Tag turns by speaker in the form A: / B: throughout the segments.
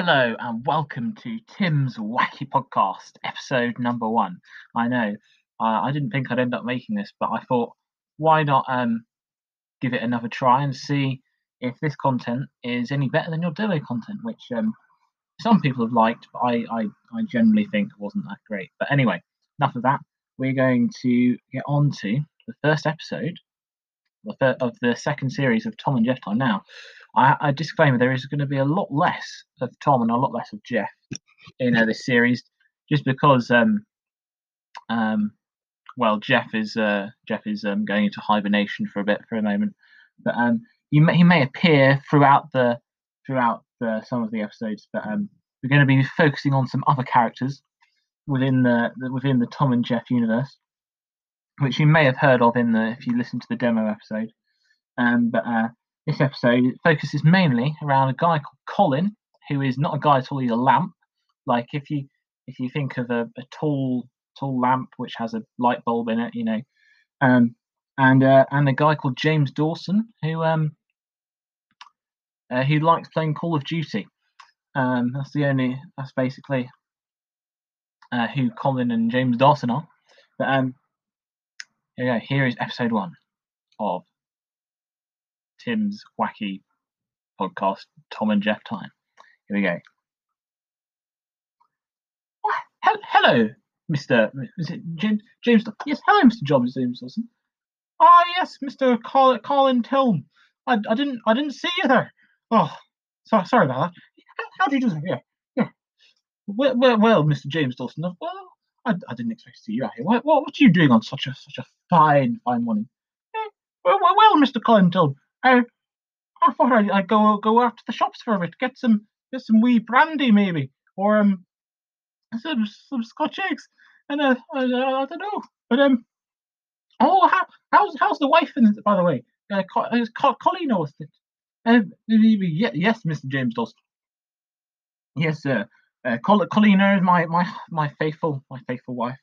A: Hello and welcome to Tim's Wacky Podcast, episode number one. I know uh, I didn't think I'd end up making this, but I thought, why not um, give it another try and see if this content is any better than your demo content, which um, some people have liked, but I, I, I generally think wasn't that great. But anyway, enough of that. We're going to get on to the first episode of the second series of Tom and Jeff Time. Now, I, I disclaimer there is going to be a lot less of Tom and a lot less of Jeff in uh, this series, just because um, um, well, Jeff is uh, Jeff is um, going into hibernation for a bit for a moment, but um, he may, he may appear throughout the throughout the, some of the episodes, but um, we're going to be focusing on some other characters within the, the within the Tom and Jeff universe, which you may have heard of in the if you listen to the demo episode. Um, but uh, this episode focuses mainly around a guy called Colin, who is not a guy at all. He's a lamp. Like if you if you think of a, a tall tall lamp which has a light bulb in it, you know, um, and uh, and a guy called James Dawson who um uh, who likes playing Call of Duty. Um, that's the only that's basically uh, who Colin and James Dawson are. But um, here. Here is episode one of Tim's wacky podcast, Tom and Jeff Time. Here we go. hello, Mr. Is it James? James? Yes, hello, Mr. James James Dawson. Ah, yes, Mr. Colin, Colin Tilm. I, I didn't I didn't see you there. Oh, so, sorry about that. How, do you do that? Yeah, yeah. Well, well, well, Mr. James Dawson. Well, I, I didn't expect to see you out here. What, what, what are you doing on such a such a fine fine morning? Eh, well, well, well, Mr. Colin Tilm. I, I thought I'd, I'd go go out to the shops for a bit, get some get some wee brandy maybe, or um some some Scotch eggs, and uh, I, I, I don't know, but um oh how, how's how's the wife in by the way? Uh, Co- Colleen knows it. Um, yes, Mr. James does. Yes, sir. Uh, Col- Colina is my my my faithful my faithful wife.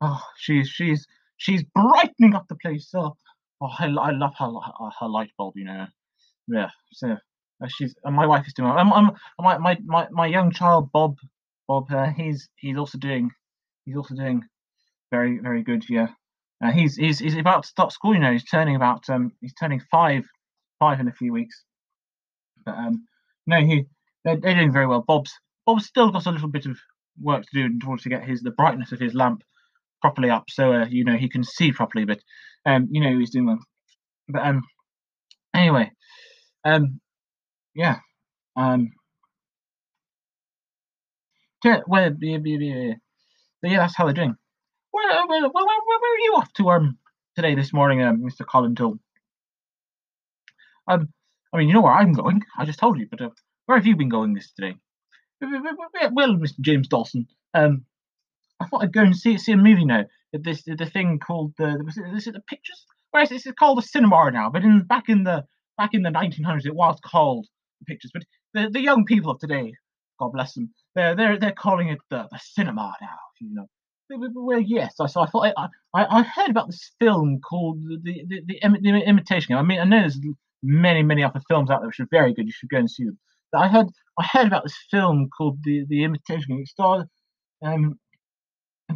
A: Oh, she's she's she's brightening up the place. So Oh, I, I love her uh, her light bulb. You know, yeah. So uh, she's uh, my wife is doing. I'm, I'm my, my my my young child Bob Bob. Uh, he's he's also doing he's also doing very very good. Yeah. Uh, he's he's he's about to start school. You know, he's turning about um he's turning five five in a few weeks. But um no, he they're, they're doing very well. Bob's Bob's still got a little bit of work to do in order to get his the brightness of his lamp properly up, so uh, you know he can see properly. But um, you know he's doing well. But um, anyway, um, yeah, um, yeah, well, yeah, yeah, yeah, that's how they're doing. Where, where, where, where, where are you off to um today this morning, um, Mr. Colin Tool? Um, I mean, you know where I'm going. I just told you, but uh, where have you been going this today? Well, Mr. James Dawson, um, I thought I'd go and see see a movie now. This the thing called the was it, is it the pictures? Well, this is called the cinema now, but in back in the back in the 1900s it was called the pictures. But the, the young people of today, God bless them, they're they're they're calling it the, the cinema now. You know. Well, yes. So, so I thought I, I, I heard about this film called the the, the, the, Imitation Game. I mean, I know there's many many other films out there which are very good. You should go and see them. But I heard I heard about this film called the the Imitation Game. It stars um,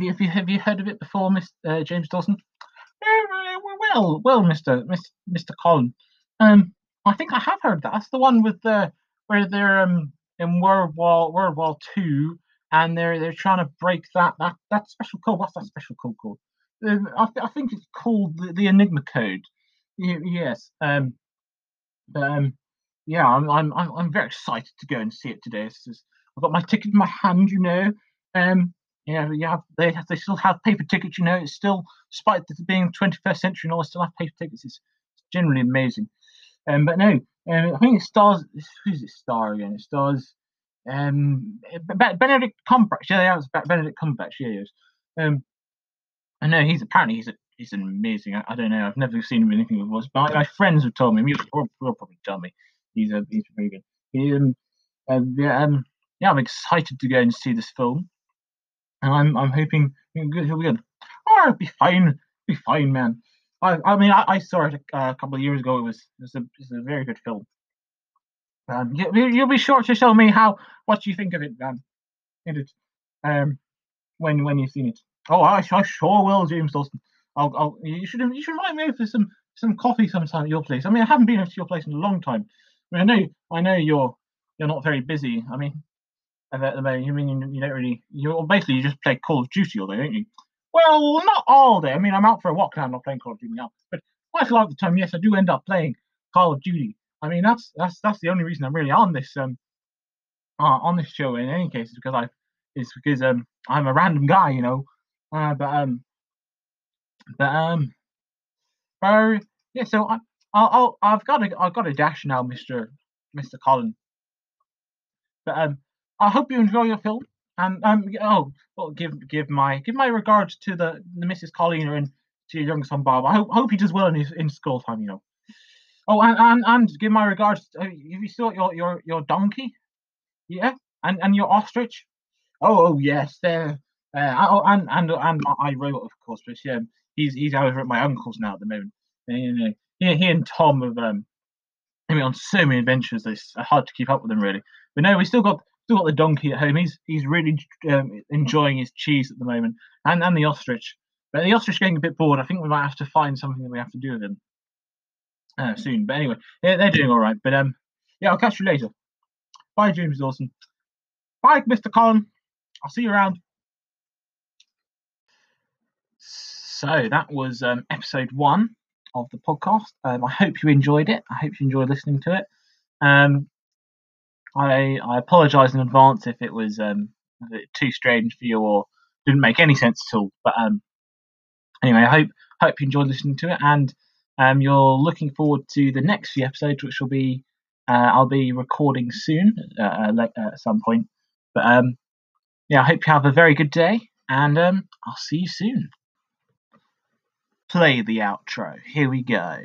A: have you, have you, have you heard of it before, Miss uh, James Dawson? Well, well, Mister Mister Colin. Um, I think I have heard that. That's the one with the where they're um in World War World War Two, and they're they're trying to break that that that special code. What's that special code called? Um, I, th- I think it's called the, the Enigma code. Yes. Um. Um. Yeah, I'm I'm I'm very excited to go and see it today. Is, I've got my ticket in my hand, you know. Um. Yeah, yeah, they have, they still have paper tickets. You know, it's still, despite it being 21st century and all, they still have paper tickets. It's, generally amazing. Um, but no, um, I think it stars. Who's it star again? It stars um, Benedict Cumberbatch. Yeah, was Benedict Cumberbatch. Yeah, is. Um, I know he's apparently he's a he's an amazing. I, I don't know. I've never seen him in anything before, but my, my friends have told me. You'll, probably tell me he's a he's very good. He, um, uh, yeah, um, yeah, I'm excited to go and see this film and I'm I'm hoping he'll be good. Oh, it'll be fine, be fine, man. I I mean I, I saw it a, a couple of years ago. It was it was a, it was a very good film. Um, you, you'll be sure to show me how what you think of it, um, it, um, when when you've seen it. Oh, I, I sure will, James Dawson. I'll, I'll, you should you should invite me over for some some coffee sometime at your place. I mean, I haven't been to your place in a long time. I mean, I know I know you're you're not very busy. I mean, at the moment, you mean you, don't really you basically you just play Call of Duty all day, don't you? Well, not all day. I mean, I'm out for a walk now, I'm not playing Call of Duty now, but quite a lot of the time, yes, I do end up playing Call of Duty. I mean, that's that's that's the only reason I'm really on this um uh, on this show in any case is because I is because um I'm a random guy, you know. Uh, but um but um so yeah, so I i have got to I've got a dash now, Mister Mister Colin. But um I hope you enjoy your film. And um oh well give give my give my regards to the, the Mrs. Colleen and to your young son Bob. I hope hope he does well in his in school time, you know. Oh, and and, and give my regards. To, uh, have you still your your your donkey? Yeah, and and your ostrich. Oh, oh yes, there. Uh, oh, and and and I wrote, of course, but yeah, he's he's over at my uncle's now at the moment. You know, he, he and Tom have um, mean, on so many adventures. they, it's hard to keep up with them really. But no, we still got still got the donkey at home. He's he's really um, enjoying his cheese at the moment, and and the ostrich. But the ostrich getting a bit bored. I think we might have to find something that we have to do with him uh, soon. But anyway, yeah, they're doing all right. But um, yeah, I'll catch you later. Bye, James Dawson. Bye, Mr. Colin. I'll see you around. So that was um, episode one of the podcast. Um, I hope you enjoyed it. I hope you enjoyed listening to it. Um, I I apologise in advance if it was um, too strange for you or didn't make any sense at all. But um, anyway, I hope hope you enjoyed listening to it, and um, you're looking forward to the next few episodes, which will be uh, I'll be recording soon uh, uh, at some point. But um, yeah, I hope you have a very good day, and um, I'll see you soon. Play the outro. Here we go.